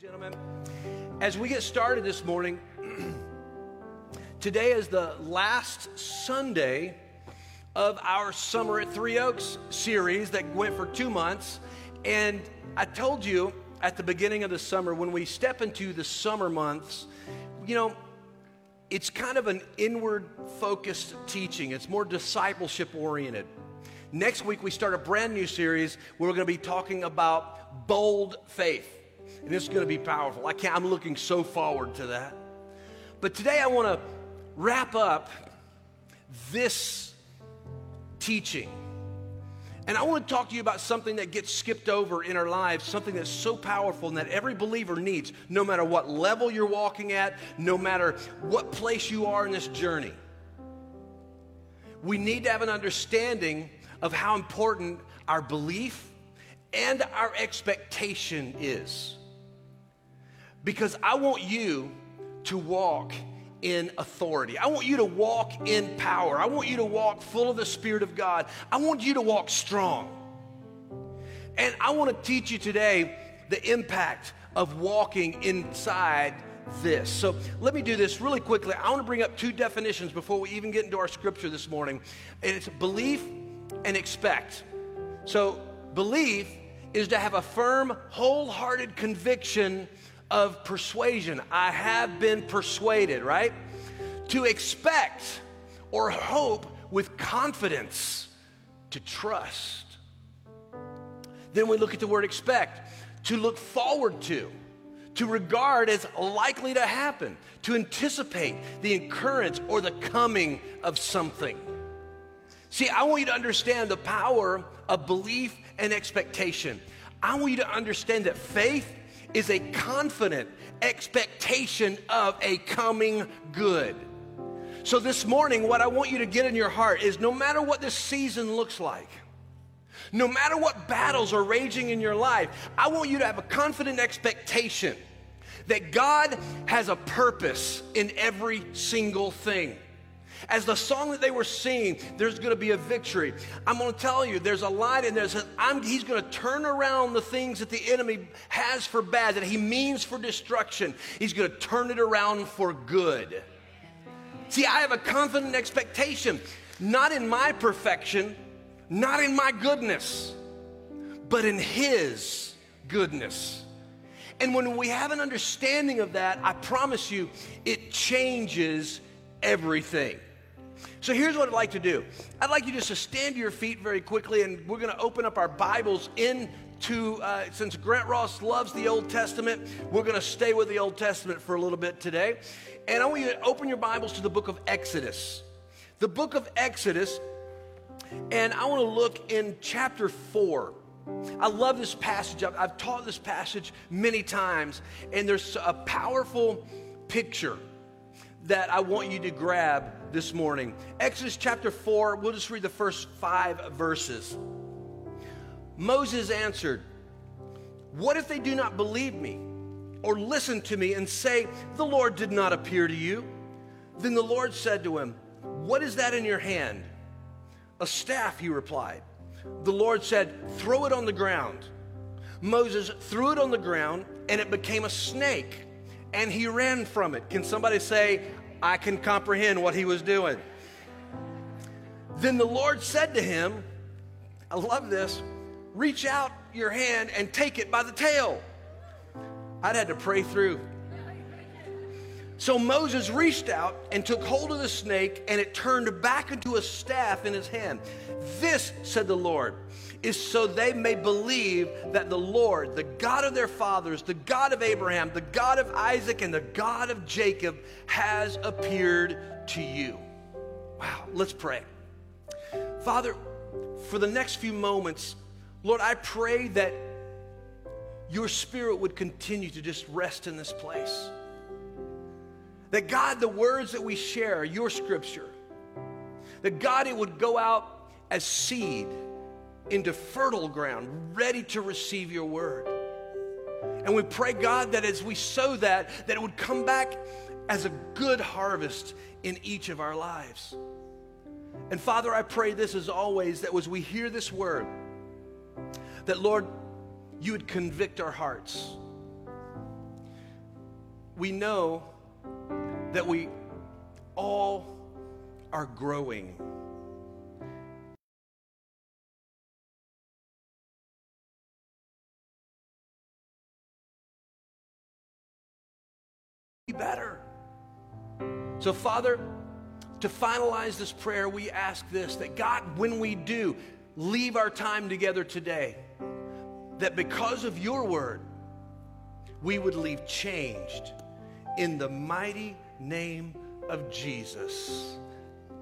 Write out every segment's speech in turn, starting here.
Gentlemen, as we get started this morning, today is the last Sunday of our Summer at Three Oaks series that went for two months. And I told you at the beginning of the summer, when we step into the summer months, you know, it's kind of an inward focused teaching, it's more discipleship oriented. Next week, we start a brand new series where we're going to be talking about bold faith. And it's going to be powerful. I can't, I'm looking so forward to that. But today I want to wrap up this teaching. And I want to talk to you about something that gets skipped over in our lives, something that's so powerful and that every believer needs, no matter what level you're walking at, no matter what place you are in this journey. We need to have an understanding of how important our belief and our expectation is because I want you to walk in authority. I want you to walk in power. I want you to walk full of the Spirit of God. I want you to walk strong. And I want to teach you today the impact of walking inside this. So let me do this really quickly. I want to bring up two definitions before we even get into our scripture this morning. And it's belief and expect. So, belief is to have a firm, wholehearted conviction of persuasion. I have been persuaded, right? To expect or hope with confidence, to trust. Then we look at the word expect, to look forward to, to regard as likely to happen, to anticipate the occurrence or the coming of something. See, I want you to understand the power of belief and expectation. I want you to understand that faith is a confident expectation of a coming good. So, this morning, what I want you to get in your heart is no matter what this season looks like, no matter what battles are raging in your life, I want you to have a confident expectation that God has a purpose in every single thing. As the song that they were singing, there's going to be a victory. I'm going to tell you, there's a line in there that says, He's going to turn around the things that the enemy has for bad, that he means for destruction. He's going to turn it around for good. See, I have a confident expectation, not in my perfection, not in my goodness, but in His goodness. And when we have an understanding of that, I promise you, it changes everything. So here's what I'd like to do. I'd like you just to stand to your feet very quickly, and we're going to open up our Bibles into, uh, since Grant Ross loves the Old Testament, we're going to stay with the Old Testament for a little bit today. And I want you to open your Bibles to the book of Exodus. The book of Exodus, and I want to look in chapter 4. I love this passage. I've, I've taught this passage many times, and there's a powerful picture that I want you to grab this morning. Exodus chapter 4, we'll just read the first five verses. Moses answered, What if they do not believe me or listen to me and say, The Lord did not appear to you? Then the Lord said to him, What is that in your hand? A staff, he replied. The Lord said, Throw it on the ground. Moses threw it on the ground, and it became a snake, and he ran from it. Can somebody say, I can comprehend what he was doing. Then the Lord said to him, I love this, reach out your hand and take it by the tail. I'd had to pray through. So Moses reached out and took hold of the snake, and it turned back into a staff in his hand. This, said the Lord, is so they may believe that the Lord, the God of their fathers, the God of Abraham, the God of Isaac, and the God of Jacob, has appeared to you. Wow, let's pray. Father, for the next few moments, Lord, I pray that your spirit would continue to just rest in this place. That God, the words that we share, your scripture, that God, it would go out as seed into fertile ground, ready to receive your word. And we pray, God, that as we sow that, that it would come back as a good harvest in each of our lives. And Father, I pray this as always that as we hear this word, that Lord, you would convict our hearts. we know that we all are growing. Better. So, Father, to finalize this prayer, we ask this that God, when we do leave our time together today, that because of your word, we would leave changed in the mighty name of Jesus.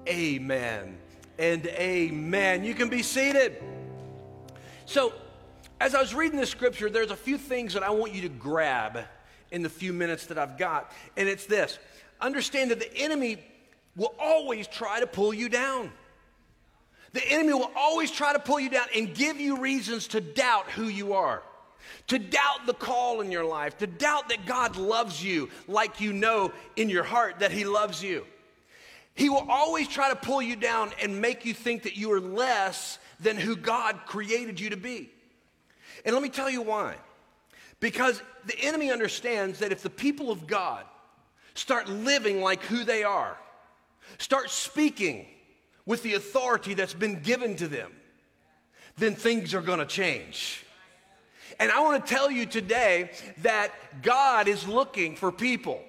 Amen and amen. You can be seated. So, as I was reading this scripture, there's a few things that I want you to grab in the few minutes that I've got. And it's this understand that the enemy will always try to pull you down. The enemy will always try to pull you down and give you reasons to doubt who you are, to doubt the call in your life, to doubt that God loves you like you know in your heart that He loves you. He will always try to pull you down and make you think that you are less than who God created you to be. And let me tell you why. Because the enemy understands that if the people of God start living like who they are, start speaking with the authority that's been given to them, then things are going to change. And I want to tell you today that God is looking for people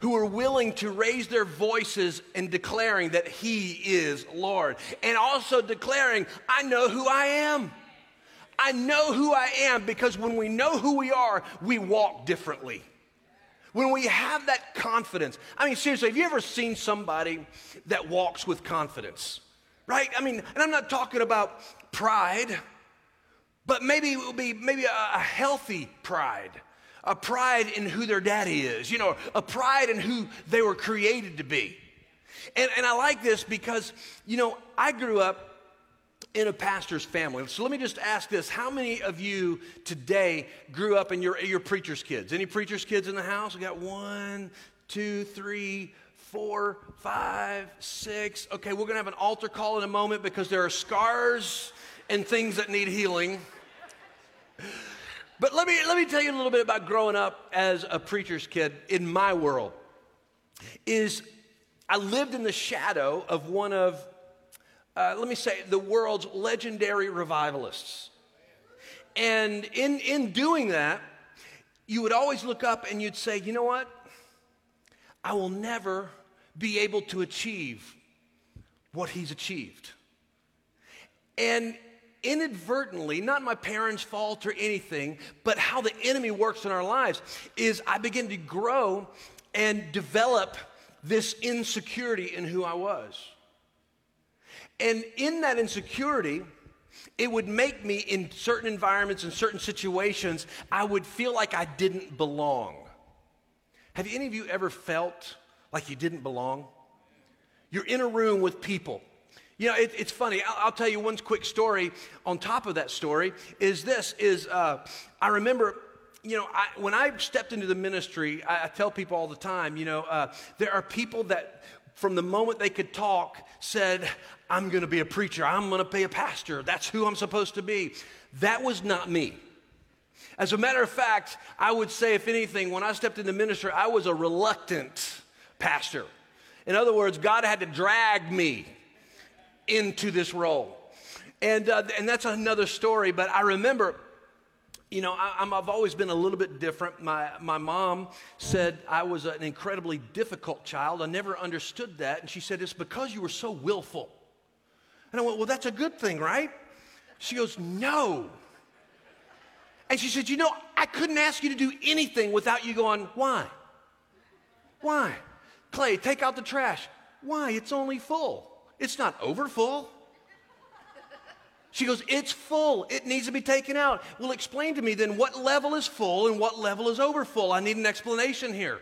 who are willing to raise their voices and declaring that He is Lord, and also declaring, I know who I am. I know who I am because when we know who we are, we walk differently when we have that confidence. I mean, seriously, have you ever seen somebody that walks with confidence? Right? I mean, and I'm not talking about pride, but maybe it will be maybe a, a healthy pride. A pride in who their daddy is, you know, a pride in who they were created to be. And, and I like this because, you know, I grew up in a pastor's family. So let me just ask this. How many of you today grew up in your, your preacher's kids? Any preacher's kids in the house? We got one, two, three, four, five, six. Okay, we're going to have an altar call in a moment because there are scars and things that need healing. But let me, let me tell you a little bit about growing up as a preacher's kid in my world. Is I lived in the shadow of one of uh, let me say, the world's legendary revivalists. And in, in doing that, you would always look up and you'd say, you know what? I will never be able to achieve what he's achieved. And inadvertently, not my parents' fault or anything, but how the enemy works in our lives, is I begin to grow and develop this insecurity in who I was. And in that insecurity, it would make me in certain environments, in certain situations, I would feel like I didn't belong. Have any of you ever felt like you didn't belong? You're in a room with people. You know, it, it's funny. I'll, I'll, tell you one quick story. On top of that story, is this: is uh, I remember, you know, I, when I stepped into the ministry, I, I, tell people all the time, you know, uh, there are people that from the moment they could talk, said, I'm going to be a preacher. I'm going to be a pastor. That's who I'm supposed to be. That was not me. As a matter of fact, I would say, if anything, when I stepped into ministry, I was a reluctant pastor. In other words, God had to drag me into this role. And, uh, and that's another story, but I remember you know, I, have always been a little bit different. My, my mom said I was an incredibly difficult child. I never understood that. And she said, It's because you were so willful. And I went, Well, that's a good thing, right? She goes, No. And she said, You know, I couldn't ask you to do anything without you going, Why? Why? Clay, take out the trash. Why? It's only full. It's not over full. She goes, It's full. It needs to be taken out. Well, explain to me then what level is full and what level is over full. I need an explanation here.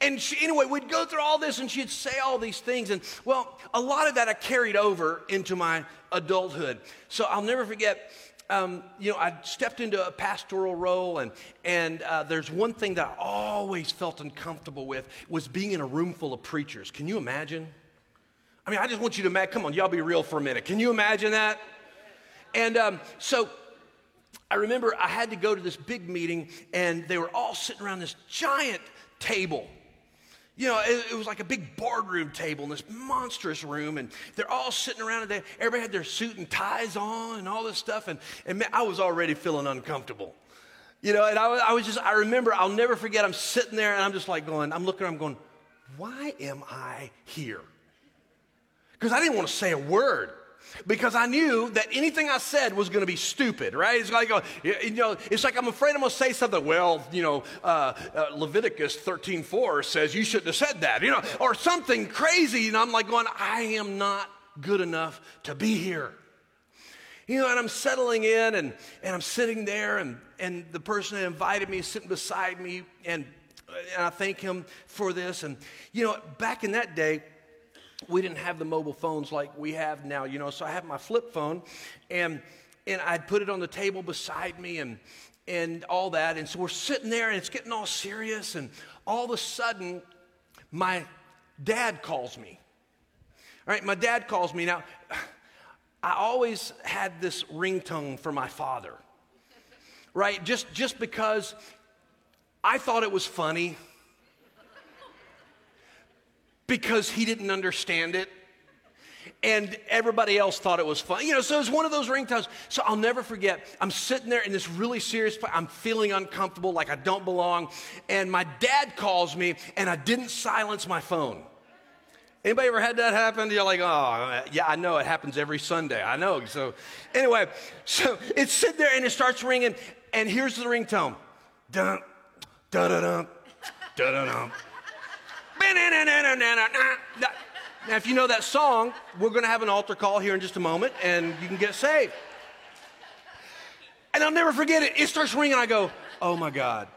And she, anyway, we'd go through all this and she'd say all these things. And well, a lot of that I carried over into my adulthood. So I'll never forget. Um, you know, I stepped into a pastoral role, and and uh, there's one thing that I always felt uncomfortable with was being in a room full of preachers. Can you imagine? I mean, I just want you to imagine. Come on, y'all be real for a minute. Can you imagine that? And um, so I remember I had to go to this big meeting, and they were all sitting around this giant table. You know, it, it, was like a big boardroom table in this monstrous room, and they're all sitting around, and they, everybody had their suit and ties on and all this stuff, and, and man, I was already feeling uncomfortable. You know, and I, I was just, I remember, I'll never forget, I'm sitting there, and I'm just like going, I'm looking, I'm going, why am I here? Because I didn't want to say a word because I knew that anything I said was going to be stupid, right? It's like, you know, it's like I'm afraid I'm going to say something. Well, you know, uh, uh, Leviticus 13:4 says you shouldn't have said that, you know, or something crazy. And I'm like going, I am not good enough to be here. You know, and I'm settling in and, and I'm sitting there, and, and the person that invited me is sitting beside me, and, and I thank him for this. And, you know, back in that day, we didn't have the mobile phones like we have now, you know. So I have my flip phone, and and I'd put it on the table beside me, and and all that. And so we're sitting there, and it's getting all serious, and all of a sudden, my dad calls me. All right, my dad calls me now. I always had this ringtone for my father, right? Just just because I thought it was funny because he didn't understand it. And everybody else thought it was fun. You know, so it was one of those ring ringtones. So I'll never forget. I'm sitting there in this really serious place. I'm feeling uncomfortable, like I don't belong. And my dad calls me, and I didn't silence my phone. Anybody ever had that happen? You're like, oh, yeah, I know it happens every Sunday. I know. So, anyway, so it's sitting there and it starts ringing, and here's the ringtone. Dun, dun, dun. Now, if you know that song, we're going to have an altar call here in just a moment, and you can get saved. And I'll never forget it. It starts ringing. I go, oh my God.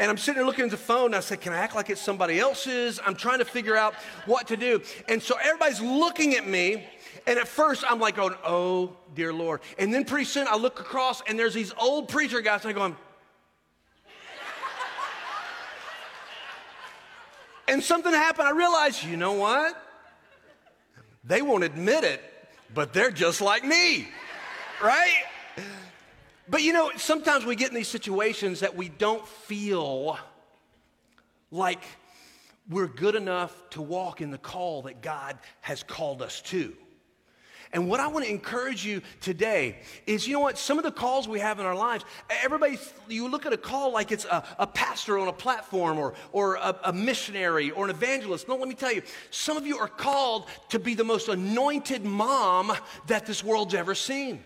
And I'm sitting there looking at the phone, and I said, Can I act like it's somebody else's? I'm trying to figure out what to do. And so everybody's looking at me. And at first, I'm like, going, Oh, dear Lord. And then pretty soon, I look across, and there's these old preacher guys, and I'm going, And something happened. I realized, you know what? They won't admit it, but they're just like me, right? But you know, sometimes we get in these situations that we don't feel like we're good enough to walk in the call that God has called us to. And what I want to encourage you today is you know what? Some of the calls we have in our lives, everybody, you look at a call like it's a, a pastor on a platform or, or a, a missionary or an evangelist. No, let me tell you, some of you are called to be the most anointed mom that this world's ever seen.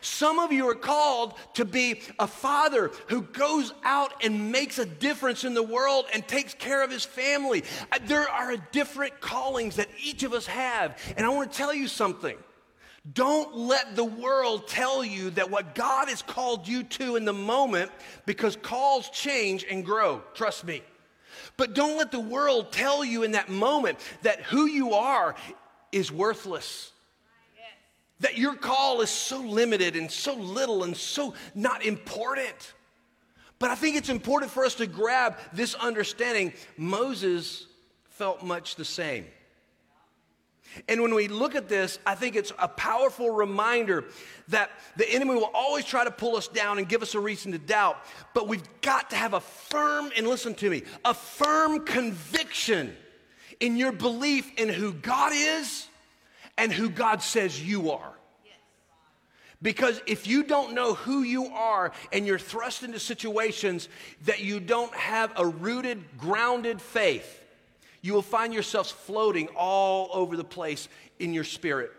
Some of you are called to be a father who goes out and makes a difference in the world and takes care of his family. There are different callings that each of us have. And I want to tell you something. Don't let the world tell you that what God has called you to in the moment, because calls change and grow. Trust me. But don't let the world tell you in that moment that who you are is worthless. That your call is so limited and so little and so not important. But I think it's important for us to grab this understanding. Moses felt much the same. And when we look at this, I think it's a powerful reminder that the enemy will always try to pull us down and give us a reason to doubt. But we've got to have a firm, and listen to me, a firm conviction in your belief in who God is and who God says you are. Because if you don't know who you are and you're thrust into situations that you don't have a rooted, grounded faith, you will find yourselves floating all over the place in your spirit.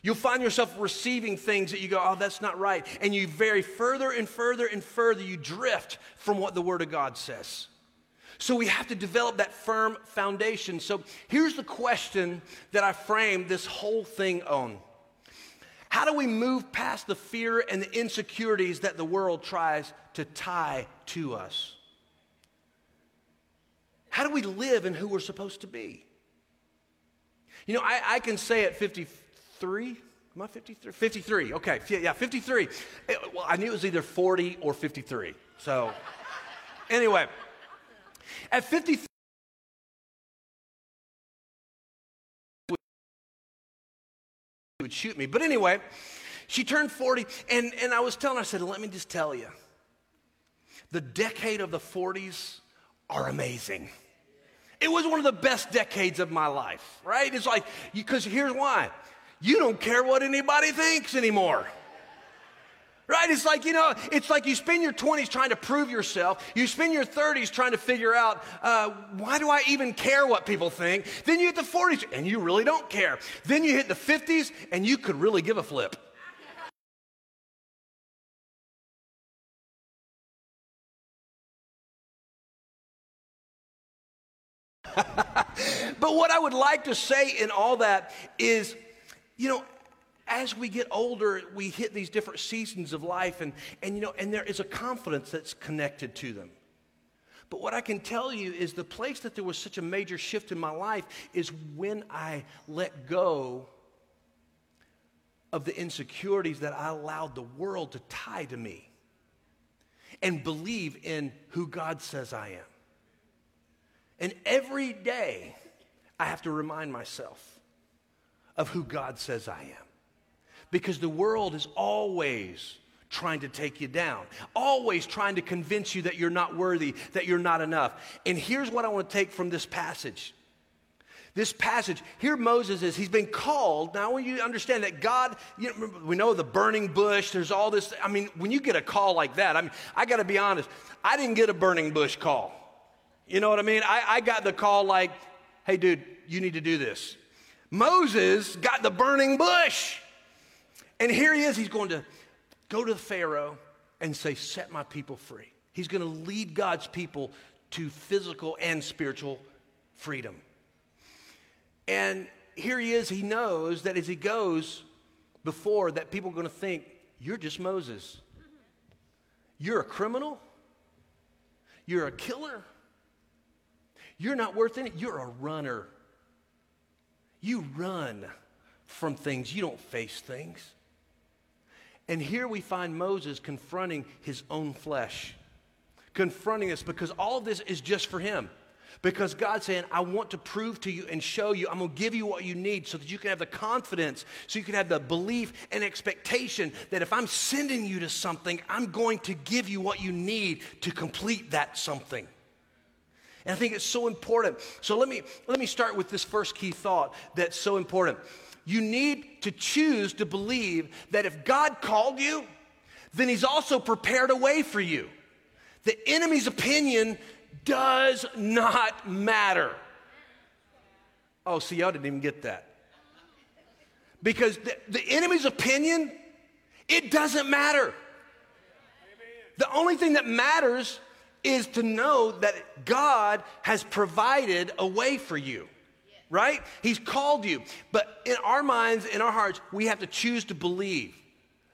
You'll find yourself receiving things that you go, oh, that's not right. And you vary further and further and further, you drift from what the Word of God says. So we have to develop that firm foundation. So here's the question that I framed this whole thing on How do we move past the fear and the insecurities that the world tries to tie to us? Do we live in who we're supposed to be? You know, I, I can say at 53, am I 53? 53, okay, yeah, 53. It, eh, well, I knew it was either 40 or 53. So, anyway, at 53, would shoot me. But anyway, She turned 40, and, and I was telling her, I said, let me just tell you, the decade of the 40s are amazing. It was one of the best decades of my life, right? It's like, because here's why you don't care what anybody thinks anymore. Right? It's like, you know, it's like you spend your 20s trying to prove yourself. You spend your 30s trying to figure out, uh, why do I even care what people think? Then you hit the 40s and you really don't care. Then you hit the 50s and you could really give a flip. but what I would like to say in all that is, you know, as we get older, we hit these different seasons of life, and, and you know, and there is a confidence that's connected to them. But what I can tell you is the place that there was such a major shift in my life is when I let go of the insecurities that I allowed the world to tie to me and believe in who God says I am. And every day, I have to remind myself of who God says I am. Because the world is always trying to take you down, always trying to convince you that you're not worthy, that you're not enough. And here's what I want to take from this passage. This passage, here Moses is, he's been called. Now, when you understand that God, you know, we know the burning bush, there's all this. I mean, when you get a call like that, I mean, I got to be honest, I didn't get a burning bush call. You know what I mean? I, I got the call like, hey, dude, you need to do this. Moses got the burning bush. And here he is. He's going to go to the Pharaoh and say, Set my people free. He's going to lead God's people to physical and spiritual freedom. And here he is. He knows that as he goes before, that people are going to think, You're just Moses. You're a criminal. You're a killer. You're not worth it. You're a runner. You run from things, you don't face things. And here we find Moses confronting his own flesh, confronting us because all of this is just for him. Because God's saying, I want to prove to you and show you, I'm going to give you what you need so that you can have the confidence, so you can have the belief and expectation that if I'm sending you to something, I'm going to give you what you need to complete that something. And I think it's so important. So let me, let me start with this first key thought that's so important. You need to choose to believe that if God called you, then He's also prepared a way for you. The enemy's opinion does not matter. Oh, see, y'all didn't even get that. Because the, the enemy's opinion, it doesn't matter. The only thing that matters is to know that God has provided a way for you, right? He's called you. But in our minds, in our hearts, we have to choose to believe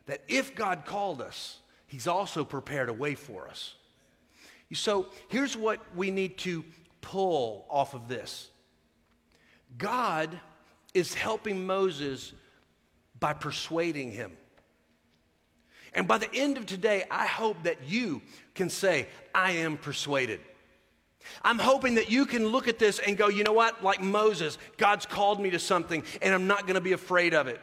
that if God called us, He's also prepared a way for us. So here's what we need to pull off of this God is helping Moses by persuading him. And by the end of today, I hope that you can say, I am persuaded. I'm hoping that you can look at this and go, you know what? Like Moses, God's called me to something and I'm not going to be afraid of it.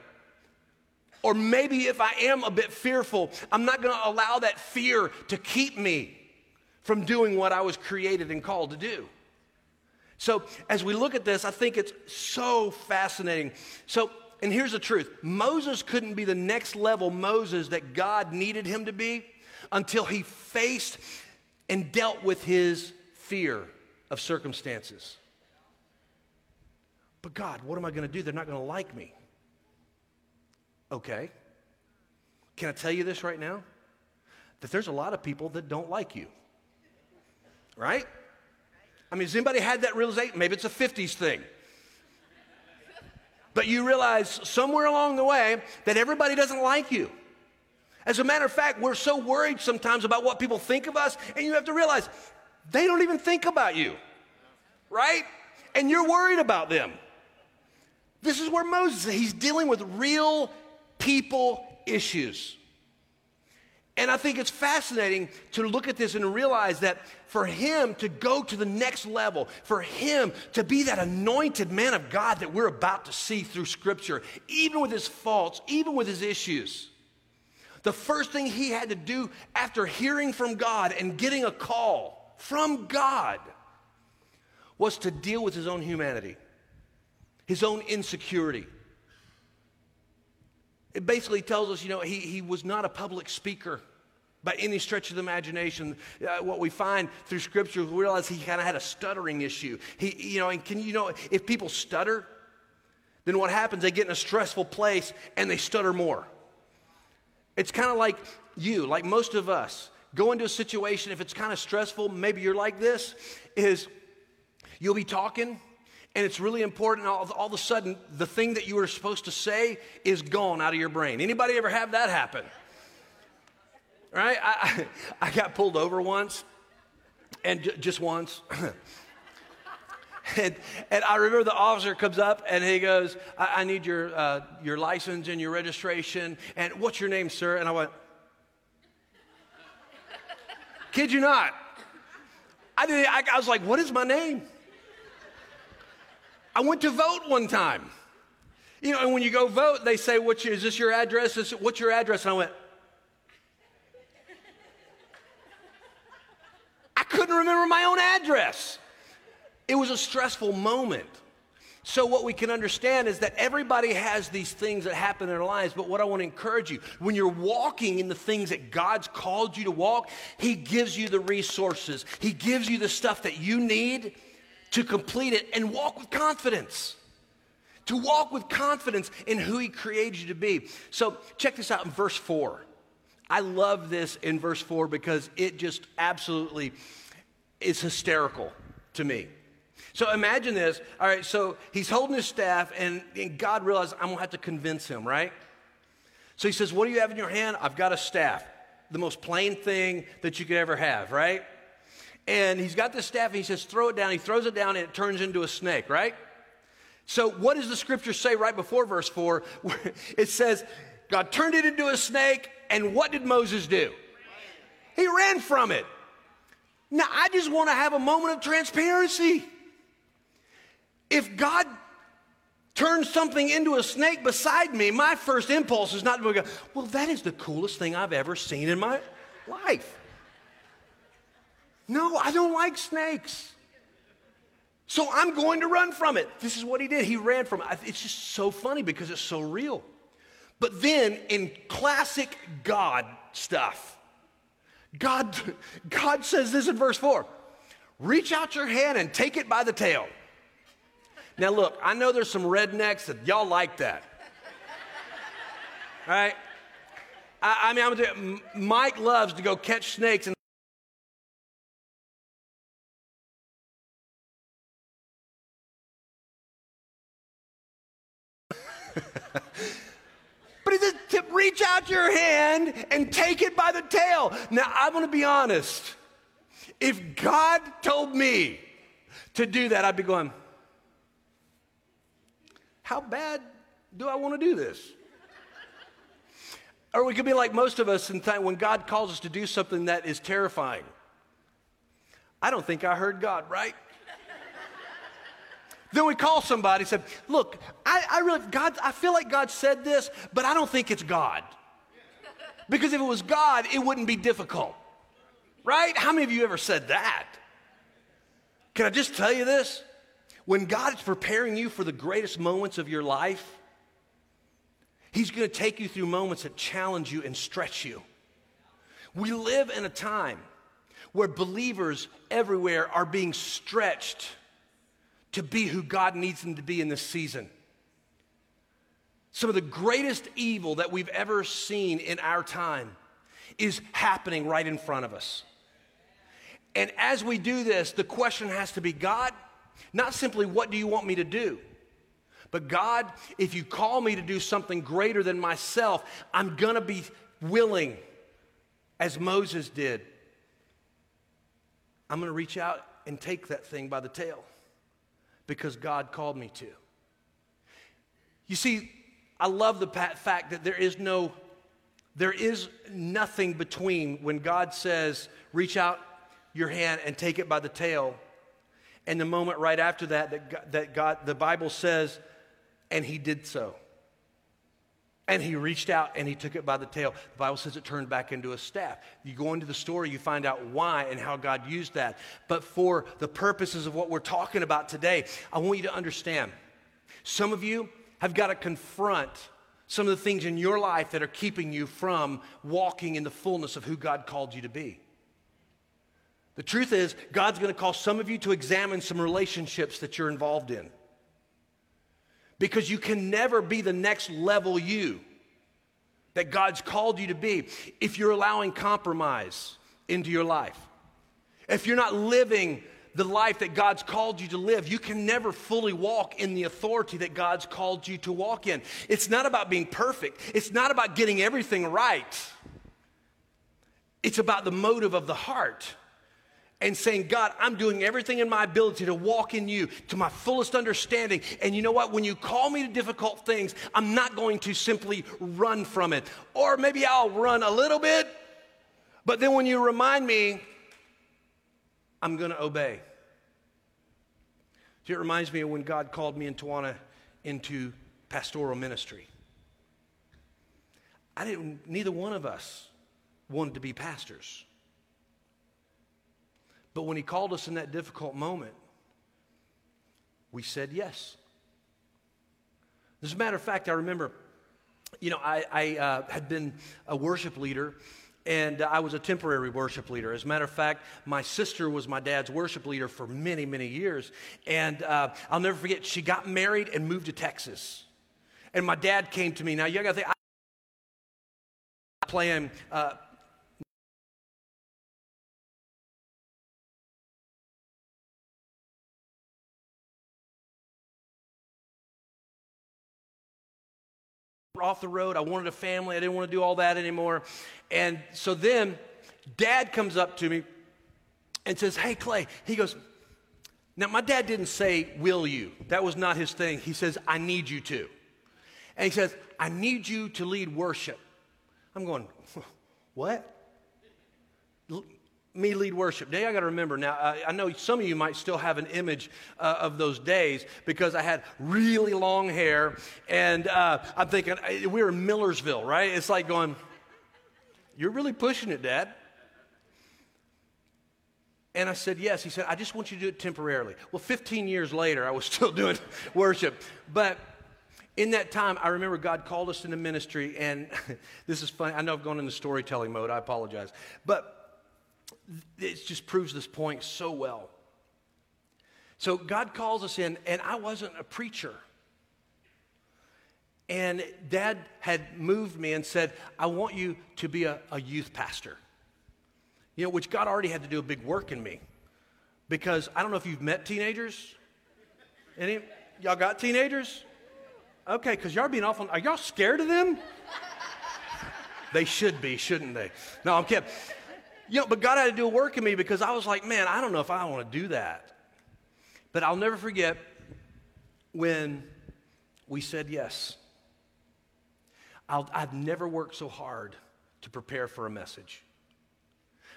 Or maybe if I am a bit fearful, I'm not going to allow that fear to keep me from doing what I was created and called to do. So, as we look at this, I think it's so fascinating. So, and here's the truth Moses couldn't be the next level Moses that God needed him to be until he faced and dealt with his fear of circumstances. But God, what am I going to do? They're not going to like me. Okay. Can I tell you this right now? That there's a lot of people that don't like you. Right? I mean, has anybody had that realization? Maybe it's a 50s thing. But you realize somewhere along the way that everybody doesn't like you. As a matter of fact, we're so worried sometimes about what people think of us, and you have to realize they don't even think about you, right? And you're worried about them. This is where Moses, he's dealing with real people issues. And I think it's fascinating to look at this and realize that for him to go to the next level, for him to be that anointed man of God that we're about to see through Scripture, even with his faults, even with his issues, The first thing he had to do after hearing from God and getting a call from God was to deal with his own humanity, his own insecurity. It basically tells us, you know, he, he was not a public speaker by any stretch of the imagination. Uh, what we find through scripture, we realize he kind of had a stuttering issue. He, you know, and can you know, if people stutter, then what happens? They get in a stressful place and they stutter more. It's kind of like you, like most of us, go into a situation, if it's kind of stressful, maybe you're like this, is you'll be talking and it's really important all, all, of a sudden the thing that you were supposed to say is gone out of your brain. Anybody ever have that happen? Right? I, I got pulled over once and j- just once and, and, i remember the officer comes up and he goes i, I need your, uh, your license and your registration and what's your name sir and i went kid you not I, did, I, I was like what is my name I went to vote one time. You know, and when you go vote, they say, What's your, Is this your address? What's your address? And I went, I couldn't remember my own address. It was a stressful moment. So, what we can understand is that everybody has these things that happen in their lives, but what I want to encourage you when you're walking in the things that God's called you to walk, He gives you the resources, He gives you the stuff that you need to complete it and walk with confidence. To walk with confidence in who He created you to be. So, check this out in verse 4. I love this in verse 4 because it just absolutely is hysterical to me. So imagine this. All right, so he's holding his staff, and, and God realizes I'm gonna have to convince him, right? So he says, What do you have in your hand? I've got a staff, the most plain thing that you could ever have, right? and he's got this staff and he says, throw it down. He throws it down and it turns into a snake, right? So, what does the scripture say right before verse 4? It says, God turned it into a snake, and what did Moses do? He ran from it. Now, I just want to have a moment of transparency. If God turns something into a snake beside me, my first impulse is not to go, well, that is the coolest thing I've ever seen in my life. No, I don't like snakes. So I'm going to run from it. This is what he did. He ran from it. It's just so funny because it's so real. But then in classic God stuff, God, God says this in verse 4 reach out your hand and take it by the tail. Now, look, I know there's some rednecks that y'all like that. Right? I, I mean, I'm gonna Mike loves to go catch snakes and but he says reach out your hand and take it by the tail. Now, I'm going to be honest. If God told me to do that, I'd be going, How bad do I want to do this? Or we could be like most of us in time when God calls us to do something that is terrifying. I don't think I heard God, right? Then we call somebody and said, Look, I, I really, God, I feel like God said this, but I don't think it's God. Because if it was God, it wouldn't be difficult. Right? How many of you ever said that? Can I just tell you this? When God is preparing you for the greatest moments of your life, He's going to take you through moments that challenge you and stretch you. We live in a time where believers everywhere are being stretched to be who God needs them to be in this season. Some of the greatest evil that we've ever seen in our time is happening right in front of us. And as we do this, the question has to be God, not simply what do you want me to do? But God, if you call me to do something greater than myself, I'm gonna be willing, as Moses did. I'm gonna reach out and take that thing by the tail because God called me to. You see, I love the fact that there is no there is nothing between when God says, reach out your hand and take it by the tail, and the moment right after that, that God, that God the Bible says, and he did so. And he reached out and he took it by the tail. The Bible says it turned back into a staff. You go into the story, you find out why and how God used that. But for the purposes of what we're talking about today, I want you to understand some of you have got to confront some of the things in your life that are keeping you from walking in the fullness of who God called you to be. The truth is, God's going to call some of you to examine some relationships that you're involved in because you can never be the next level you that God's called you to be if you're allowing compromise into your life. If you're not living the life that God's called you to live, you can never fully walk in the authority that God's called you to walk in. It's not about being perfect, it's not about getting everything right. It's about the motive of the heart and saying, God, I'm doing everything in my ability to walk in you to my fullest understanding. And you know what? When you call me to difficult things, I'm not going to simply run from it. Or maybe I'll run a little bit, but then when you remind me, I'm going to obey. It reminds me of when God called me and Tawana into pastoral ministry. I didn't, neither one of us wanted to be pastors. But when he called us in that difficult moment, we said yes. As a matter of fact, I remember, you know, I, I uh, had been a worship leader and I was a temporary worship leader. As a matter of fact, my sister was my dad's worship leader for many, many years. And uh, I'll never forget, she got married and moved to Texas. And my dad came to me. Now, you gotta think, I playing uh, off the road. I wanted a family. I didn't want to do all that anymore. And so then dad comes up to me and says, Hey, Clay. He goes, Now, my dad didn't say, Will you? That was not his thing. He says, I need you to. And he says, I need you to lead worship. I'm going, What? Me lead worship. Day I got to remember now. I, I, know some of you might still have an image uh, of those days because I had really long hair, and uh, I'm thinking we were in Millersville, right? It's like going, "You're really pushing it, Dad." And I said, Yes. He said, I just want you to do it temporarily. Well, 15 years later, I was still doing worship. But in that time, I remember God called us into ministry, and this is funny. I know I've gone into storytelling mode. I apologize. But it just proves this point so well. So God calls us in, and I wasn't a preacher. And dad had moved me and said, I want you to be a, a youth pastor. You know, which God already had to do a big work in me. Because I don't know if you've met teenagers. Any y'all got teenagers? Okay, because y'all being awful. Are y'all scared of them? they should be, shouldn't they? No, I'm kidding. You know, but God had to do a work in me because I was like, man, I don't know if I want to do that. But I'll never forget when we said yes. i have never worked so hard to prepare for a message.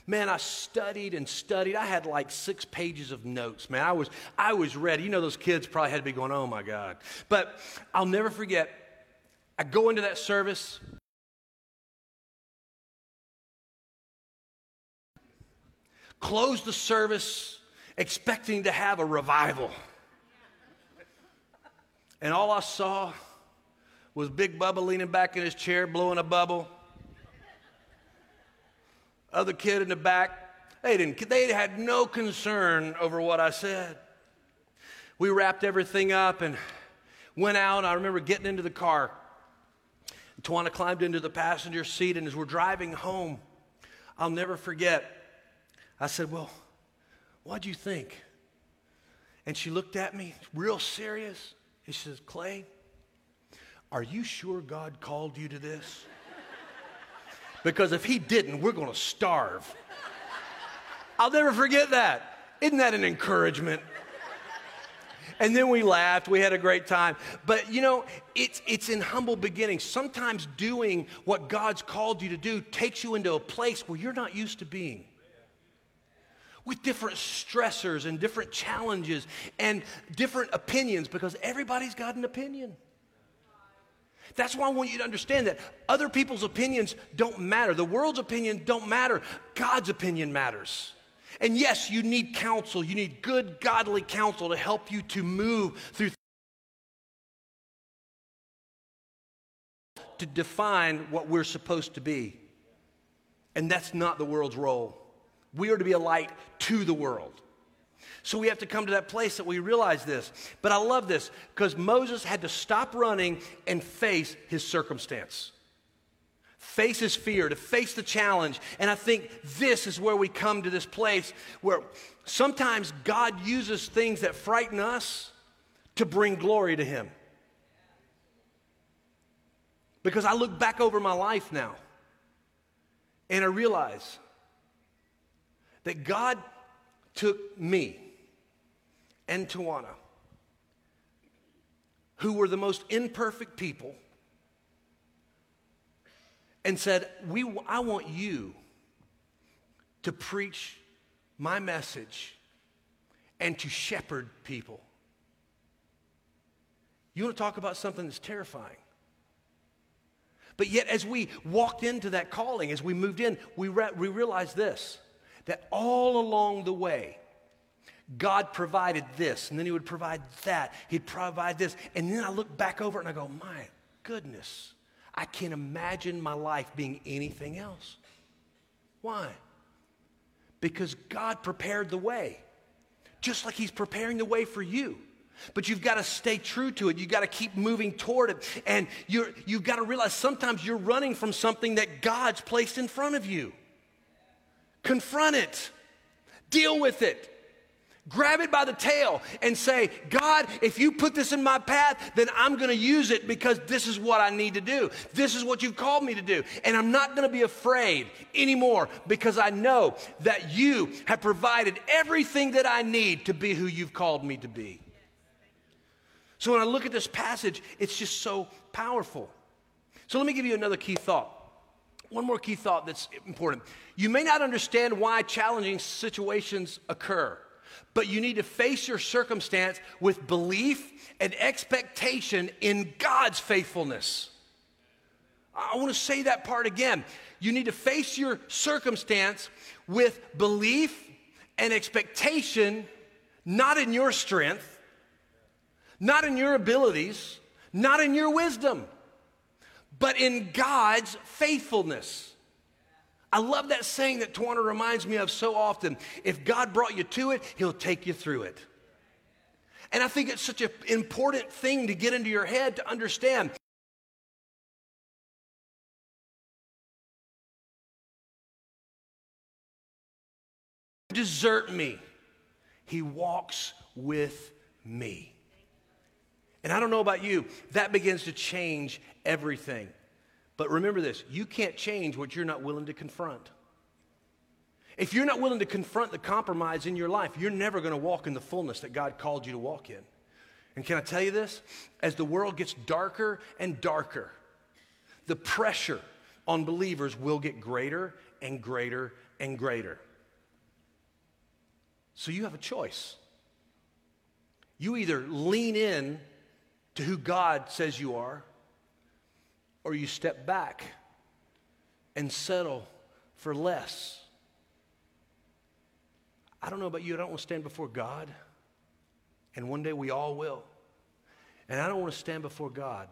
Man, I studied and studied. I had like six pages of notes. Man, I was, I was ready. You know, those kids probably had to be going, oh my God. But I'll never forget, I go into that service, closed the service expecting to have a revival. And all I saw was Big Bubba leaning back in his chair, blowing a bubble. Other kid in the back, they didn't, they had no concern over what I said. We wrapped everything up and went out. I remember getting into the car. Tawana climbed into the passenger seat, and as we're driving home, I'll never forget I said, Well, what'd you think? And she looked at me real serious. And she says, Clay, are you sure God called you to this? Because if He didn't, we're going to starve. I'll never forget that. Isn't that an encouragement? And then we laughed. We had a great time. But you know, it's, it's in humble beginnings. Sometimes doing what God's called you to do takes you into a place where you're not used to being with different stressors and different challenges and different opinions because everybody's got an opinion. That's why I want you to understand that other people's opinions don't matter. The world's opinion don't matter. God's opinion matters. And yes, you need counsel. You need good, godly counsel to help you to move through to define what we're supposed to be. And that's not the world's role. We are to be a light to the world. So we have to come to that place that we realize this. But I love this because Moses had to stop running and face his circumstance, face his fear, to face the challenge. And I think this is where we come to this place where sometimes God uses things that frighten us to bring glory to him. Because I look back over my life now and I realize that God took me and Tawana, who were the most imperfect people, and said, we, I want you to preach my message and to shepherd people. You want to talk about something that's terrifying? But yet, as we walked into that calling, as we moved in, we, re- we realized this that all along the way, God provided this, and then He would provide that. He'd provide this. And then I look back over and I go, my goodness, I can't imagine my life being anything else. Why? Because God prepared the way, just like He's preparing the way for you. But you've got to stay true to it. You've got to keep moving toward it. And you're, you've got to realize sometimes you're running from something that God's placed in front of you. Confront it, deal with it. Grab it by the tail and say, God, if you put this in my path, then I'm going to use it because this is what I need to do. This is what you've called me to do. And I'm not going to be afraid anymore because I know that you have provided everything that I need to be who you've called me to be. So when I look at this passage, it's just so powerful. So let me give you another key thought. One more key thought that's important. You may not understand why challenging situations occur, but you need to face your circumstance with belief and expectation in God's faithfulness. I want to say that part again. You need to face your circumstance with belief and expectation, not in your strength, not in your abilities, not in your wisdom, but in God's faithfulness. I love that saying that Tawana reminds me of so often. If God brought you to it, He'll take you through it. And I think it's such an important thing to get into your head to understand. Desert me. He walks with me. And I don't know about you, that begins to change everything. But remember this you can't change what you're not willing to confront. If you're not willing to confront the compromise in your life, you're never going to walk in the fullness that God called you to walk in. And can I tell you this? As the world gets darker and darker, the pressure on believers will get greater and greater and greater. So you have a choice. You either lean in to who God says you are, or you step back and settle for less. I don't know about you, I don't want to stand before God, and one day we all will. And I don't want to stand before God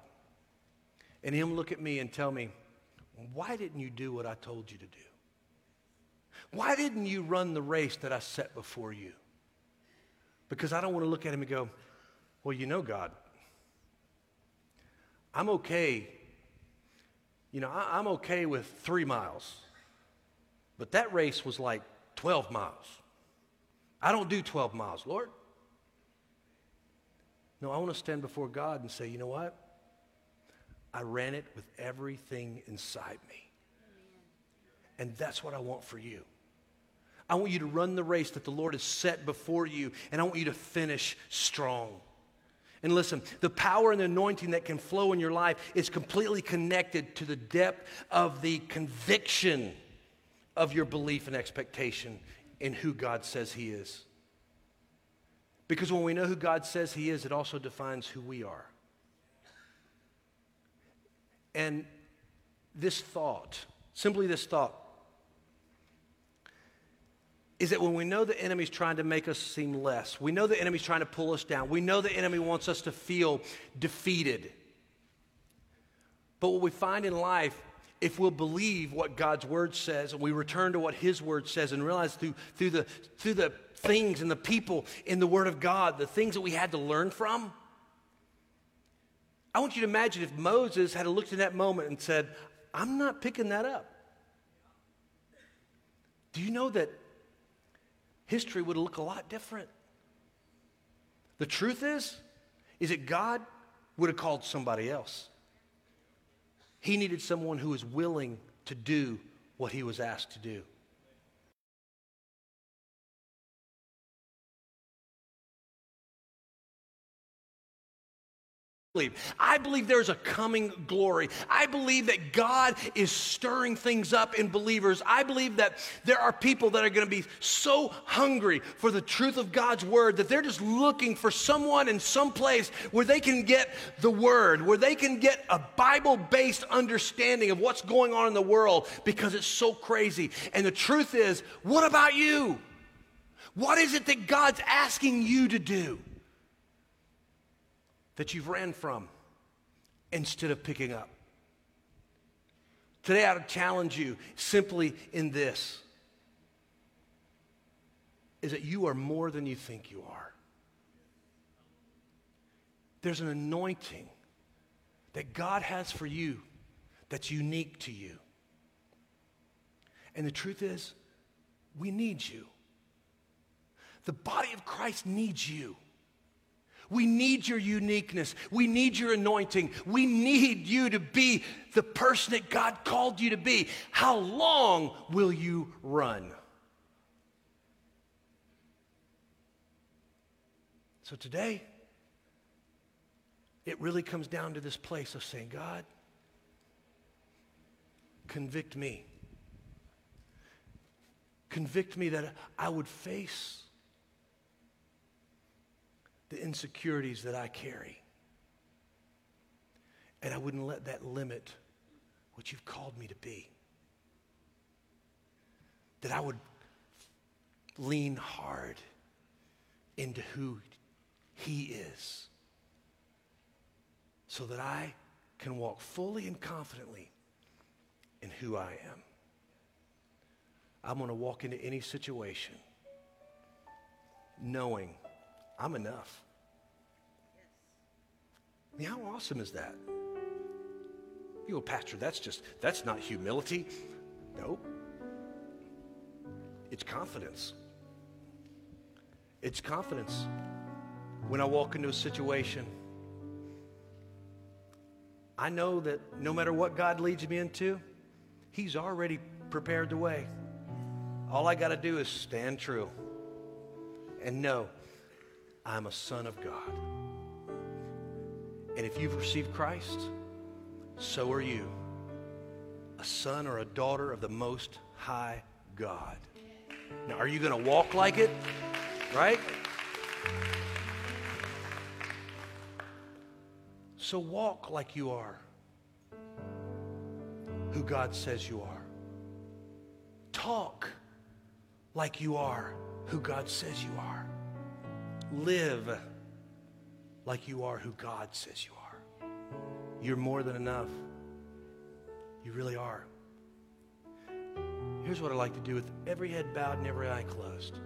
and Him look at me and tell me, why didn't you do what I told you to do? Why didn't you run the race that I set before you? Because I don't want to look at Him and go, well, you know, God, I'm okay. You know, I, am okay with three miles, but that race was like 12 miles. I don't do 12 miles, Lord. No, I want to stand before God and say, you know what? I ran it with everything inside me. And that's what I want for you. I want you to run the race that the Lord has set before you, and I want you to finish strong. And listen, the power and the anointing that can flow in your life is completely connected to the depth of the conviction of your belief and expectation in who God says He is. Because when we know who God says He is, it also defines who we are. And this thought, simply this thought, is that when we know the enemy's trying to make us seem less, we know the enemy's trying to pull us down, we know the enemy wants us to feel defeated. But what we find in life, if we'll believe what God's word says and we return to what his word says and realize through, through, the, through the things and the people in the word of God, the things that we had to learn from, I want you to imagine if Moses had looked in that moment and said, I'm not picking that up. Do you know that history would look a lot different? The truth is, is that God would have called somebody else. He needed someone who was willing to do what he was asked to do. I believe there's a coming glory. I believe that God is stirring things up in believers. I believe that there are people that are going to be so hungry for the truth of God's word that they're just looking for someone in some place where they can get the word, where they can get a Bible based understanding of what's going on in the world because it's so crazy. And the truth is, what about you? What is it that God's asking you to do? That you've ran from instead of picking up. Today, I would challenge you simply in this is that you are more than you think you are. There's an anointing that God has for you that's unique to you. And the truth is, we need you. The body of Christ needs you. We need your uniqueness. We need your anointing. We need you to be the person that God called you to be. How long will you run? So today, it really comes down to this place of saying, God, convict me. Convict me that I would face the insecurities that I carry. And I wouldn't let that limit what you've called me to be. That I would lean hard into who He is so that I can walk fully and confidently in who I am. I'm going to walk into any situation knowing I'm enough. I mean, how awesome is that? You go, Pastor, that's just, that's not humility. No. It's confidence. It's confidence. When I walk into a situation, I know that no matter what God leads me into, He's already prepared the way. All I got to do is stand true and know I'm a son of God. And if you've received Christ, so are you, a son or a daughter of the Most High God. Now, are you going to walk like it? Right? So walk like you are who God says you are. Talk like you are who God says you are. Live like you are who God says you are. You're more than enough. You really are. Here's what I like to do with every head bowed and every eye closed.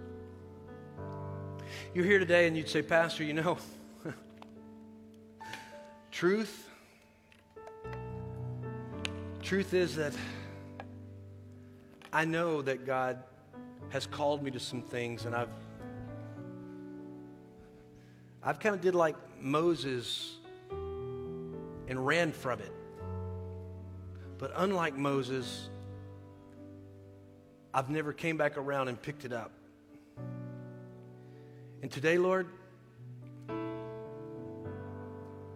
You're here today and you'd say, Pastor, you know, truth, truth is that I know that God has called me to some things and I've I've kind of did like Moses and ran from it. But unlike Moses, I've never came back around and picked it up. And today, Lord,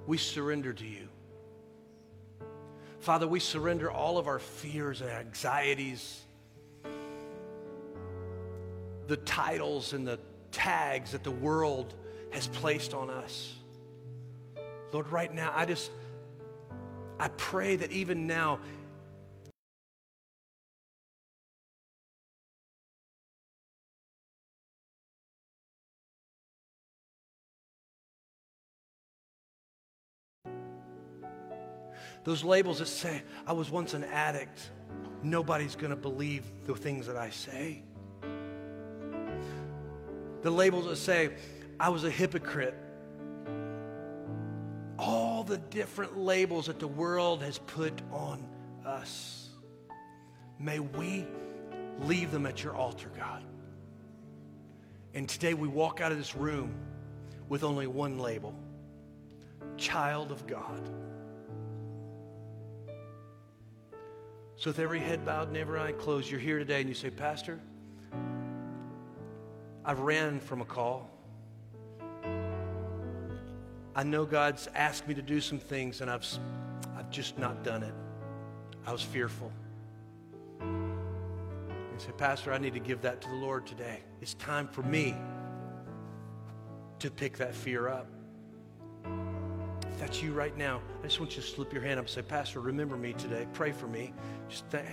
we surrender to you. Father, we surrender all of our fears and anxieties, the titles and the tags that the world has placed on us. Lord, right now, I just, I pray that even now, those labels that say, I was once an addict, nobody's going to believe the things that I say. The labels that say, I was a hypocrite. All the different labels that the world has put on us. May we leave them at your altar, God. And today we walk out of this room with only one label child of God. So, with every head bowed and every eye closed, you're here today and you say, Pastor, I've ran from a call. I know God's asked me to do some things and I've, I've just not done it. I was fearful. You say, Pastor, I need to give that to the Lord today. It's time for me to pick that fear up. If that's you right now, I just want you to slip your hand up and say, Pastor, remember me today. Pray for me. Just th-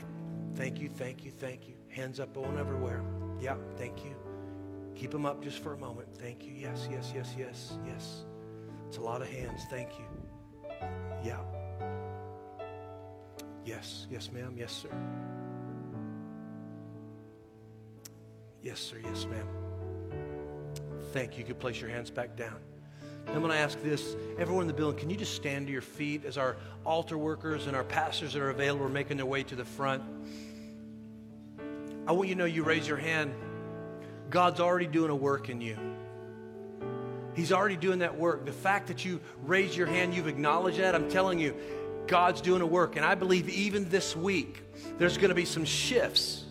thank you, thank you, thank you. Hands up on everywhere. Yeah, thank you. Keep them up just for a moment. Thank you. Yes, yes, yes, yes, yes. It's a lot of hands. Thank you. Yeah. Yes, yes, ma'am. Yes, sir. Yes, sir. Yes, ma'am. Thank you. You can place your hands back down. I'm going to ask this. Everyone in the building, can you just stand to your feet as our altar workers and our pastors that are available are making their way to the front? I want you to know you raise your hand. God's already doing a work in you. He's already doing that work. The fact that you raise your hand, you've acknowledged that, I'm telling you, God's doing a work. And I believe even this week, there's going to be some shifts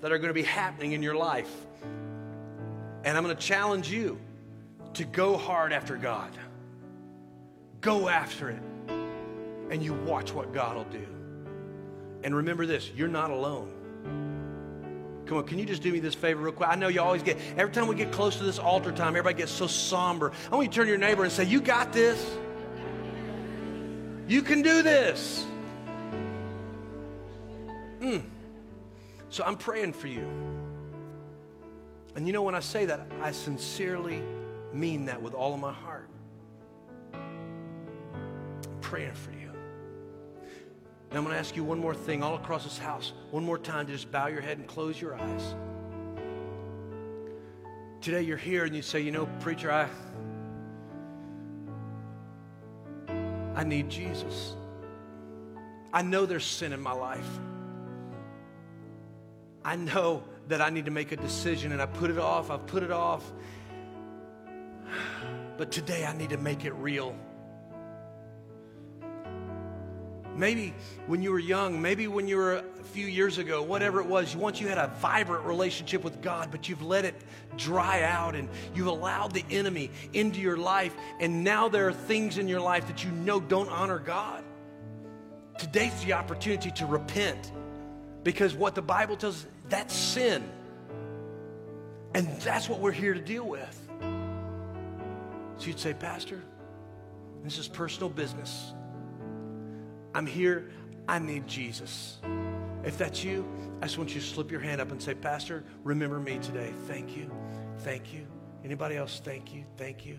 that are going to be happening in your life. And I'm going to challenge you to go hard after God. Go after it. And you watch what God will do. And remember this you're not alone. Come on, can you just do me this favor real quick? I know you always get, every time we get close to this altar time, everybody gets so somber. I want you to turn to your neighbor and say, You got this. You can do this. Mm. So I'm praying for you. And you know, when I say that, I sincerely mean that with all of my heart. I'm praying for you. And I'm going to ask you one more thing all across this house, one more time to just bow your head and close your eyes. Today you're here and you say, you know, preacher, I, I need Jesus. I know there's sin in my life. I know that I need to make a decision and I put it off. I've put it off. But today I need to make it real. Maybe when you were young, maybe when you were a few years ago, whatever it was, once you had a vibrant relationship with God, but you've let it dry out and you've allowed the enemy into your life, and now there are things in your life that you know don't honor God. Today's the opportunity to repent because what the Bible tells us, that's sin. And that's what we're here to deal with. So you'd say, Pastor, this is personal business. I'm here. I need Jesus. If that's you, I just want you to slip your hand up and say, Pastor, remember me today. Thank you. Thank you. Anybody else? Thank you. Thank you.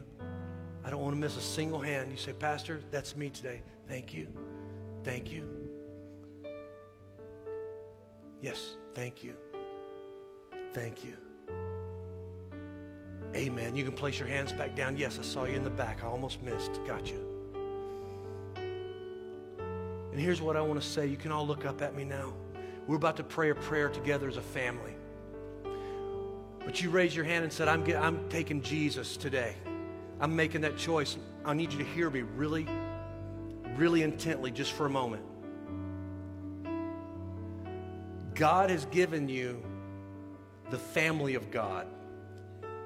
I don't want to miss a single hand. You say, Pastor, that's me today. Thank you. Thank you. Yes, thank you. Thank you. Amen. You can place your hands back down. Yes, I saw you in the back. I almost missed. Got you. And here's what I want to say. You can all look up at me now. We're about to pray a prayer together as a family. But you raised your hand and said, I'm, get, I'm taking Jesus today. I'm making that choice. I need you to hear me really, really intently just for a moment. God has given you the family of God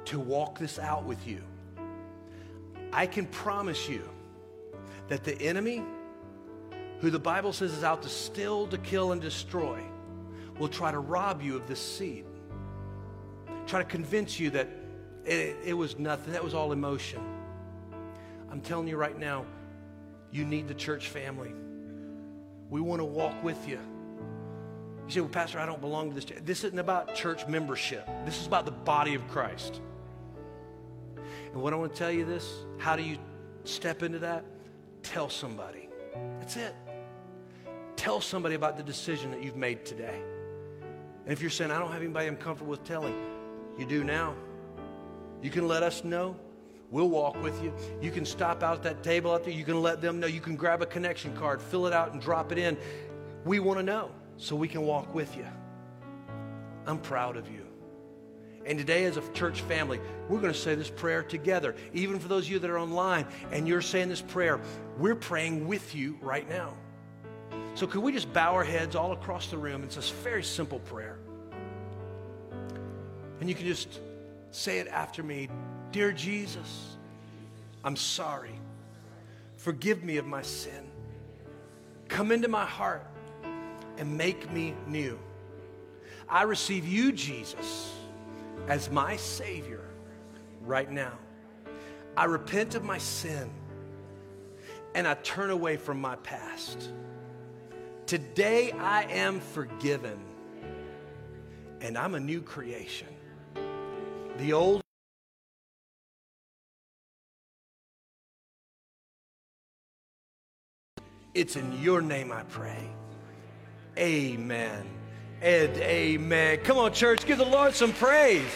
to walk this out with you. I can promise you that the enemy, who the Bible says is out to steal, to kill, and destroy, will try to rob you of this seed. Try to convince you that it, it was nothing, that was all emotion. I'm telling you right now, you need the church family. We want to walk with you. You say, well, Pastor, I don't belong to this church. This isn't about church membership. This is about the body of Christ. And what I want to tell you this, how do you step into that? Tell somebody. That's it. Tell somebody about the decision that you've made today. And if you're saying, I don't have anybody I'm comfortable with telling, you do now. You can let us know. We'll walk with you. You can stop out at that table out there. You can let them know. You can grab a connection card, fill it out, and drop it in. We want to know so we can walk with you. I'm proud of you. And today, as a church family, we're going to say this prayer together. Even for those of you that are online and you're saying this prayer, we're praying with you right now. So, could we just bow our heads all across the room? It's a very simple prayer. And you can just say it after me Dear Jesus, I'm sorry. Forgive me of my sin. Come into my heart and make me new. I receive you, Jesus, as my Savior right now. I repent of my sin and I turn away from my past. Today I am forgiven and I'm a new creation. The old It's in your name I pray. Amen and amen. Come on, church, give the Lord some praise.